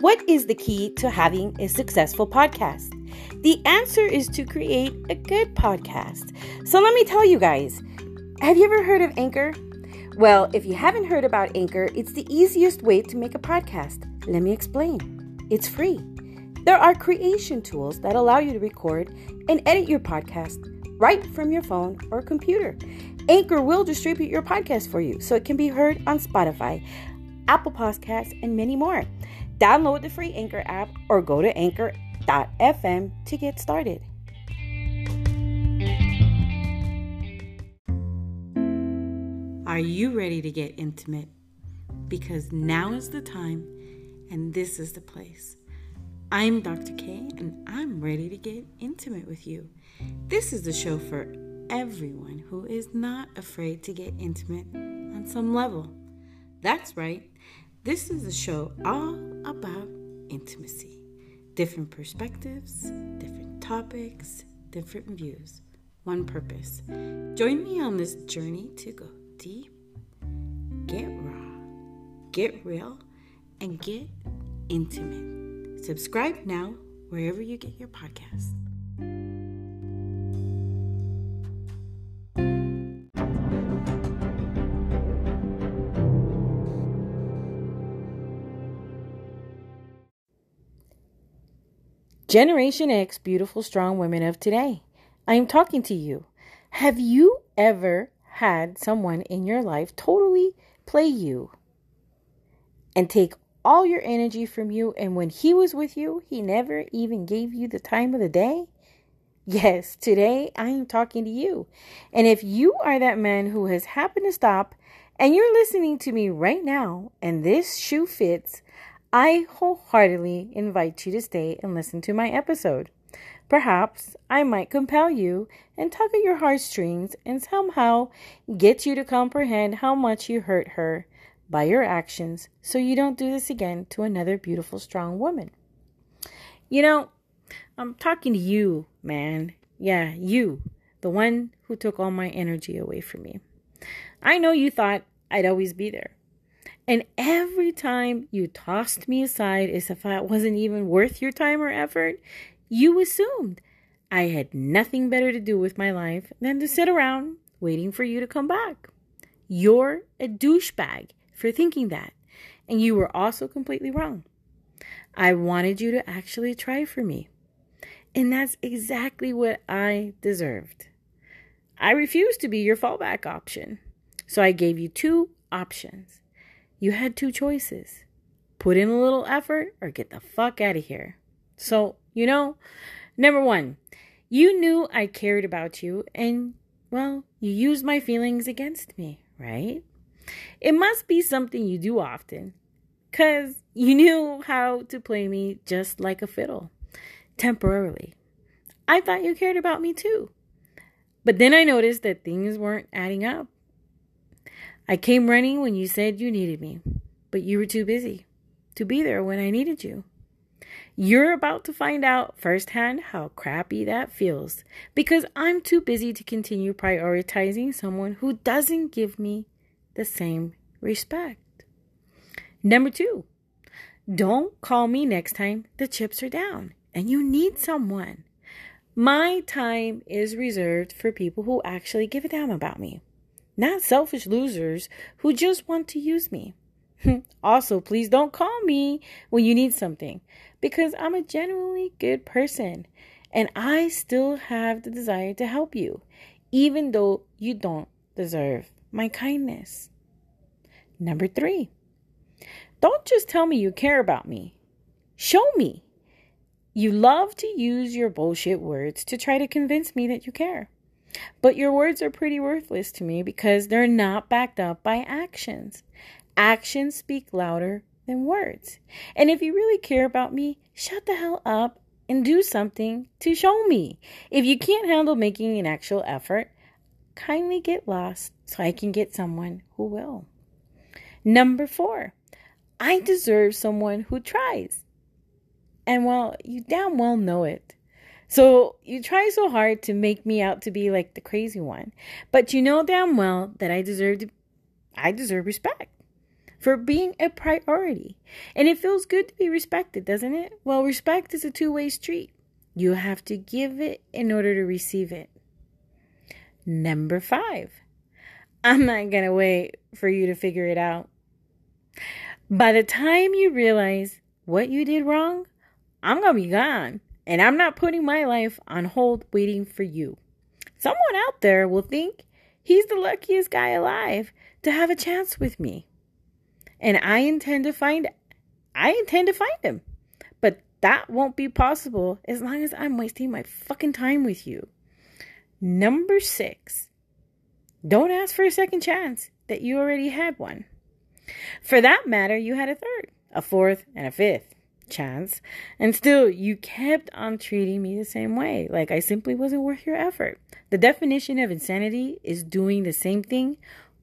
What is the key to having a successful podcast? The answer is to create a good podcast. So let me tell you guys have you ever heard of Anchor? Well, if you haven't heard about Anchor, it's the easiest way to make a podcast. Let me explain. It's free. There are creation tools that allow you to record and edit your podcast right from your phone or computer. Anchor will distribute your podcast for you so it can be heard on Spotify, Apple Podcasts, and many more. Download the free Anchor app or go to anchor.fm to get started. Are you ready to get intimate? Because now is the time and this is the place. I'm Dr. K and I'm ready to get intimate with you. This is the show for everyone who is not afraid to get intimate on some level. That's right, this is a show all about intimacy. Different perspectives, different topics, different views. One purpose. Join me on this journey to go deep, get raw, get real, and get intimate. Subscribe now wherever you get your podcasts. Generation X, beautiful, strong women of today. I am talking to you. Have you ever had someone in your life totally play you and take all your energy from you, and when he was with you, he never even gave you the time of the day? Yes, today I am talking to you. And if you are that man who has happened to stop and you're listening to me right now, and this shoe fits, I wholeheartedly invite you to stay and listen to my episode. Perhaps I might compel you and tug at your heartstrings and somehow get you to comprehend how much you hurt her by your actions so you don't do this again to another beautiful, strong woman. You know, I'm talking to you, man. Yeah, you, the one who took all my energy away from me. I know you thought I'd always be there. And every time you tossed me aside as if I wasn't even worth your time or effort, you assumed I had nothing better to do with my life than to sit around waiting for you to come back. You're a douchebag for thinking that, and you were also completely wrong. I wanted you to actually try for me, and that's exactly what I deserved. I refused to be your fallback option, so I gave you two options you had two choices put in a little effort or get the fuck out of here. So, you know, number one, you knew I cared about you and, well, you used my feelings against me, right? It must be something you do often because you knew how to play me just like a fiddle temporarily. I thought you cared about me too. But then I noticed that things weren't adding up. I came running when you said you needed me, but you were too busy to be there when I needed you. You're about to find out firsthand how crappy that feels because I'm too busy to continue prioritizing someone who doesn't give me the same respect. Number two, don't call me next time the chips are down and you need someone. My time is reserved for people who actually give a damn about me not selfish losers who just want to use me. also, please don't call me when you need something because I'm a genuinely good person and I still have the desire to help you, even though you don't deserve my kindness. Number three, don't just tell me you care about me, show me. You love to use your bullshit words to try to convince me that you care. But your words are pretty worthless to me because they're not backed up by actions. Actions speak louder than words. And if you really care about me, shut the hell up and do something to show me. If you can't handle making an actual effort, kindly get lost so I can get someone who will. Number four, I deserve someone who tries. And well, you damn well know it. So you try so hard to make me out to be like the crazy one, but you know damn well that I deserve to, I deserve respect. for being a priority. And it feels good to be respected, doesn't it? Well, respect is a two way street. You have to give it in order to receive it. Number five, I'm not going to wait for you to figure it out. By the time you realize what you did wrong, I'm going to be gone. And I'm not putting my life on hold waiting for you. Someone out there will think he's the luckiest guy alive to have a chance with me. And I intend to find I intend to find him. But that won't be possible as long as I'm wasting my fucking time with you. Number 6. Don't ask for a second chance that you already had one. For that matter, you had a third, a fourth, and a fifth chance. And still, you kept on treating me the same way. Like I simply wasn't worth your effort. The definition of insanity is doing the same thing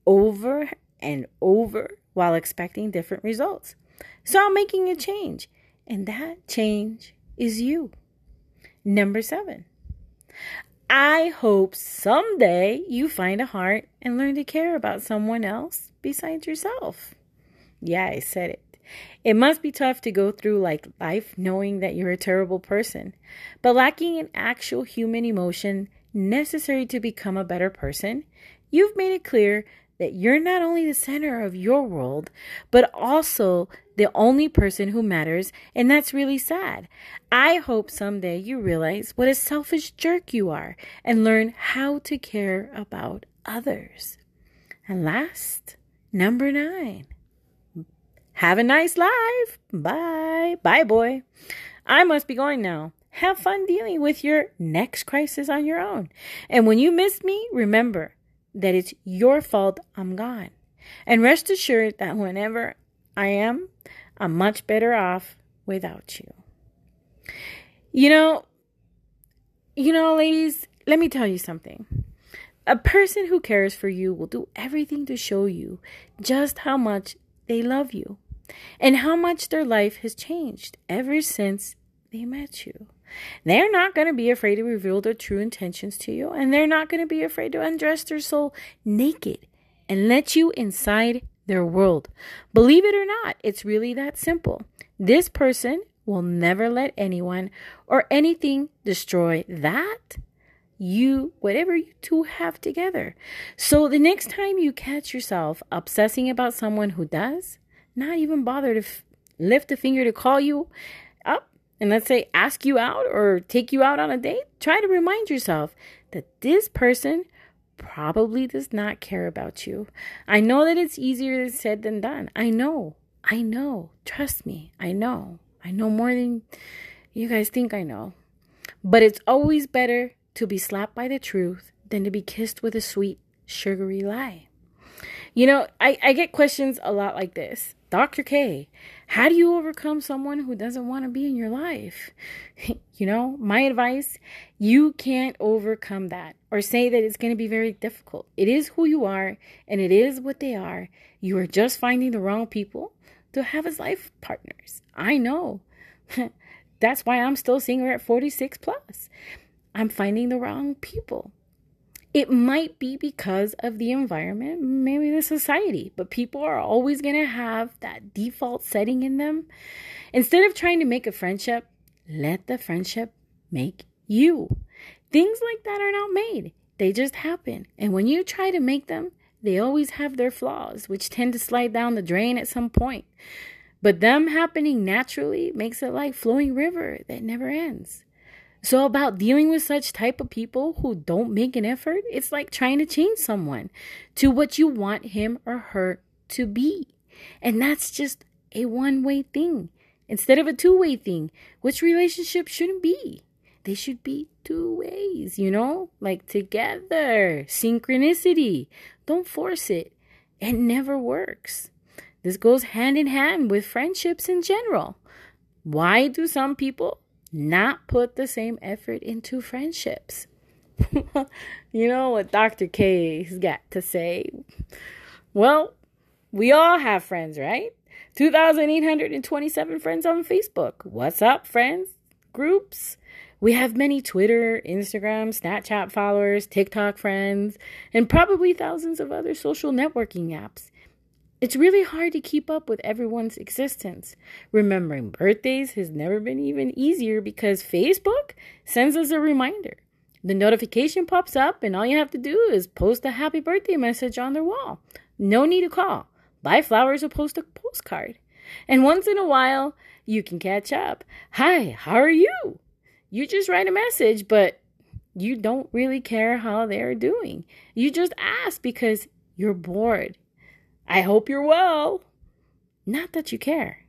over and over while expecting different results. So I'm making a change. And that change is you. Number seven. I hope someday you find a heart and learn to care about someone else besides yourself. Yeah, I said it. It must be tough to go through like life knowing that you're a terrible person, but lacking an actual human emotion necessary to become a better person. You've made it clear that you're not only the center of your world, but also the only person who matters, and that's really sad. I hope someday you realize what a selfish jerk you are and learn how to care about others. And last, number nine. Have a nice life. Bye. Bye, boy. I must be going now. Have fun dealing with your next crisis on your own. And when you miss me, remember that it's your fault I'm gone. And rest assured that whenever I am, I'm much better off without you. You know, you know, ladies, let me tell you something. A person who cares for you will do everything to show you just how much they love you and how much their life has changed ever since they met you. They're not going to be afraid to reveal their true intentions to you, and they're not going to be afraid to undress their soul naked and let you inside their world. Believe it or not, it's really that simple. This person will never let anyone or anything destroy that you whatever you two have together. So the next time you catch yourself obsessing about someone who does, not even bother to f- lift a finger to call you up and let's say ask you out or take you out on a date, try to remind yourself that this person probably does not care about you. I know that it's easier said than done. I know. I know. Trust me. I know. I know more than you guys think I know. But it's always better to be slapped by the truth than to be kissed with a sweet, sugary lie. You know, I, I get questions a lot like this. Dr. K, how do you overcome someone who doesn't want to be in your life? you know, my advice you can't overcome that or say that it's going to be very difficult. It is who you are and it is what they are. You are just finding the wrong people to have as life partners. I know. That's why I'm still single at 46 plus. I'm finding the wrong people. It might be because of the environment, maybe the society, but people are always going to have that default setting in them. Instead of trying to make a friendship, let the friendship make you. Things like that are not made, they just happen. And when you try to make them, they always have their flaws, which tend to slide down the drain at some point. But them happening naturally makes it like flowing river that never ends. So about dealing with such type of people who don't make an effort, it's like trying to change someone to what you want him or her to be. And that's just a one-way thing instead of a two-way thing, which relationships shouldn't be. They should be two ways, you know? Like together, synchronicity. Don't force it. It never works. This goes hand in hand with friendships in general. Why do some people not put the same effort into friendships. you know what Dr. K's got to say? Well, we all have friends, right? 2,827 friends on Facebook. What's up, friends? Groups. We have many Twitter, Instagram, Snapchat followers, TikTok friends, and probably thousands of other social networking apps. It's really hard to keep up with everyone's existence. Remembering birthdays has never been even easier because Facebook sends us a reminder. The notification pops up, and all you have to do is post a happy birthday message on their wall. No need to call, buy flowers, or post a postcard. And once in a while, you can catch up. Hi, how are you? You just write a message, but you don't really care how they're doing. You just ask because you're bored. I hope you're well. Not that you care.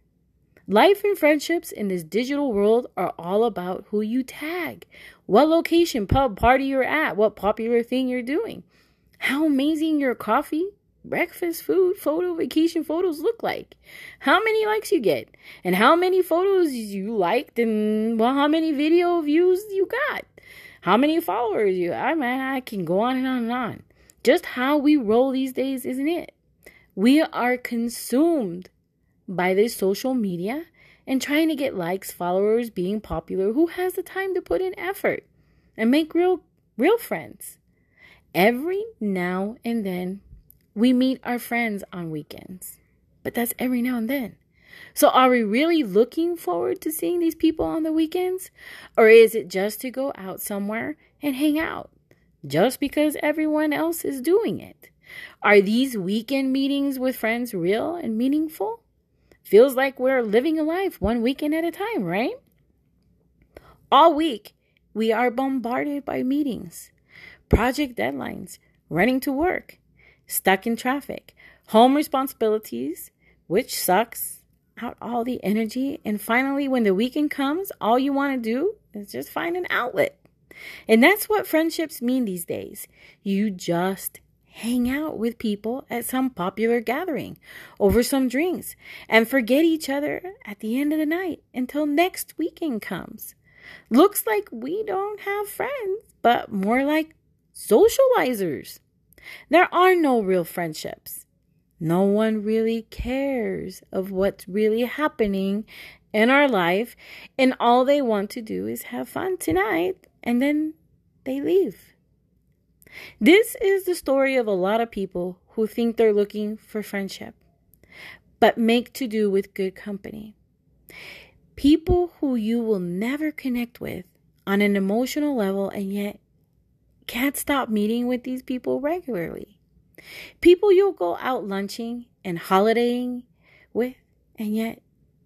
Life and friendships in this digital world are all about who you tag, what location, pub, party you're at, what popular thing you're doing, how amazing your coffee, breakfast, food, photo, vacation photos look like, how many likes you get, and how many photos you liked, and well, how many video views you got, how many followers you. I mean, I can go on and on and on. Just how we roll these days, isn't it? We are consumed by this social media and trying to get likes, followers, being popular. Who has the time to put in effort and make real real friends? Every now and then we meet our friends on weekends. But that's every now and then. So are we really looking forward to seeing these people on the weekends? Or is it just to go out somewhere and hang out? Just because everyone else is doing it? Are these weekend meetings with friends real and meaningful? Feels like we're living a life one weekend at a time, right? All week, we are bombarded by meetings, project deadlines, running to work, stuck in traffic, home responsibilities, which sucks out all the energy. And finally, when the weekend comes, all you want to do is just find an outlet. And that's what friendships mean these days. You just hang out with people at some popular gathering over some drinks and forget each other at the end of the night until next weekend comes. Looks like we don't have friends, but more like socializers. There are no real friendships. No one really cares of what's really happening in our life, and all they want to do is have fun tonight, and then they leave. This is the story of a lot of people who think they're looking for friendship, but make to do with good company. People who you will never connect with on an emotional level and yet can't stop meeting with these people regularly. People you'll go out lunching and holidaying with, and yet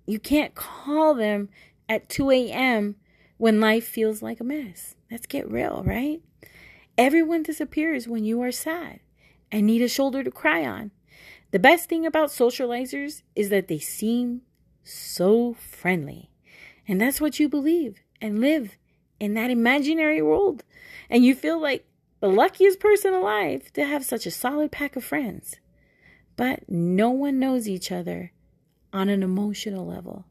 you can't call them at 2 a.m. when life feels like a mess. Let's get real, right? Everyone disappears when you are sad and need a shoulder to cry on. The best thing about socializers is that they seem so friendly. And that's what you believe and live in that imaginary world. And you feel like the luckiest person alive to have such a solid pack of friends. But no one knows each other on an emotional level.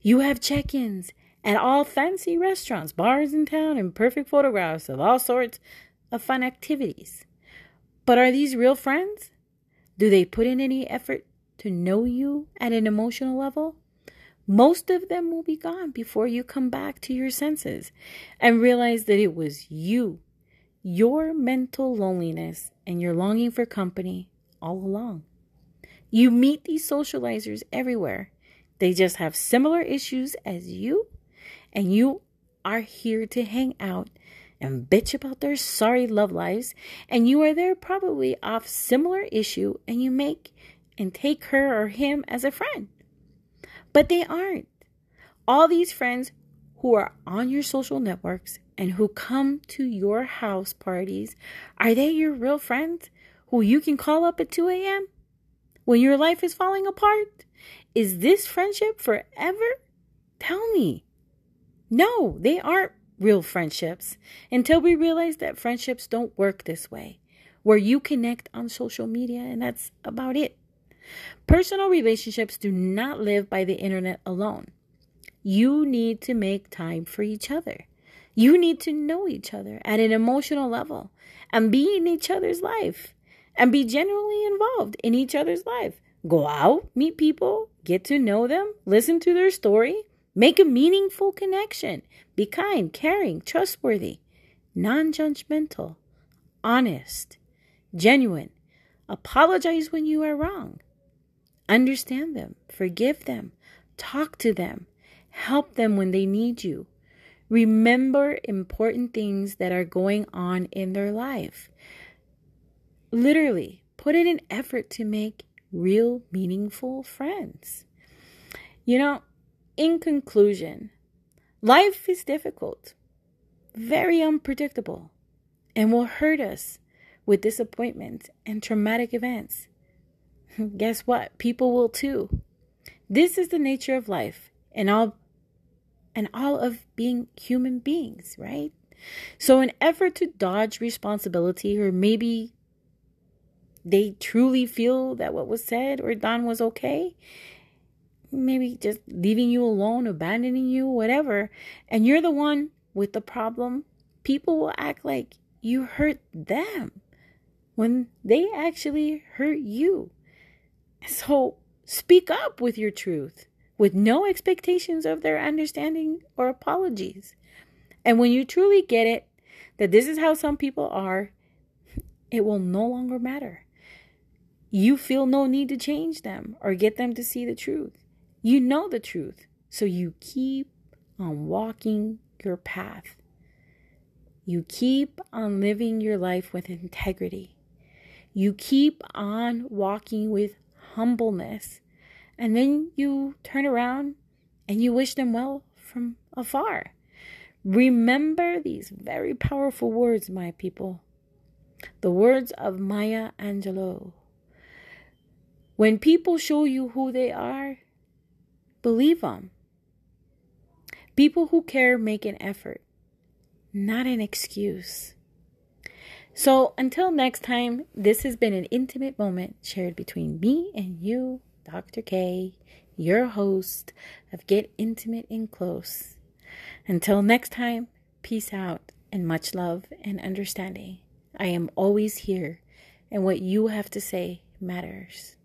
You have check ins at all fancy restaurants, bars in town, and perfect photographs of all sorts of fun activities. But are these real friends? Do they put in any effort to know you at an emotional level? Most of them will be gone before you come back to your senses and realize that it was you, your mental loneliness, and your longing for company all along. You meet these socializers everywhere. They just have similar issues as you and you are here to hang out and bitch about their sorry love lives, and you are there probably off similar issue, and you make and take her or him as a friend. But they aren't. All these friends who are on your social networks and who come to your house parties, are they your real friends who you can call up at 2 a.m. when your life is falling apart? Is this friendship forever? Tell me. No, they aren't real friendships until we realize that friendships don't work this way, where you connect on social media and that's about it. Personal relationships do not live by the internet alone. You need to make time for each other. You need to know each other at an emotional level and be in each other's life and be genuinely involved in each other's life. Go out, meet people, get to know them, listen to their story, Make a meaningful connection. Be kind, caring, trustworthy, non judgmental, honest, genuine. Apologize when you are wrong. Understand them, forgive them, talk to them, help them when they need you. Remember important things that are going on in their life. Literally, put in an effort to make real, meaningful friends. You know, in conclusion, life is difficult, very unpredictable, and will hurt us with disappointment and traumatic events. Guess what? People will too. This is the nature of life and all and all of being human beings, right? So in effort to dodge responsibility or maybe they truly feel that what was said or done was okay, maybe just leaving you alone, abandoning you, whatever, and you're the one with the problem, people will act like you hurt them when they actually hurt you. So speak up with your truth with no expectations of their understanding or apologies. And when you truly get it, that this is how some people are, it will no longer matter. You feel no need to change them or get them to see the truth. You know the truth, so you keep on walking your path. You keep on living your life with integrity. You keep on walking with humbleness. And then you turn around and you wish them well from afar. Remember these very powerful words, my people. The words of Maya Angelou. When people show you who they are, believe them. People who care make an effort, not an excuse. So until next time, this has been an intimate moment shared between me and you, Dr. K, your host of Get Intimate and Close. Until next time, peace out and much love and understanding. I am always here, and what you have to say matters.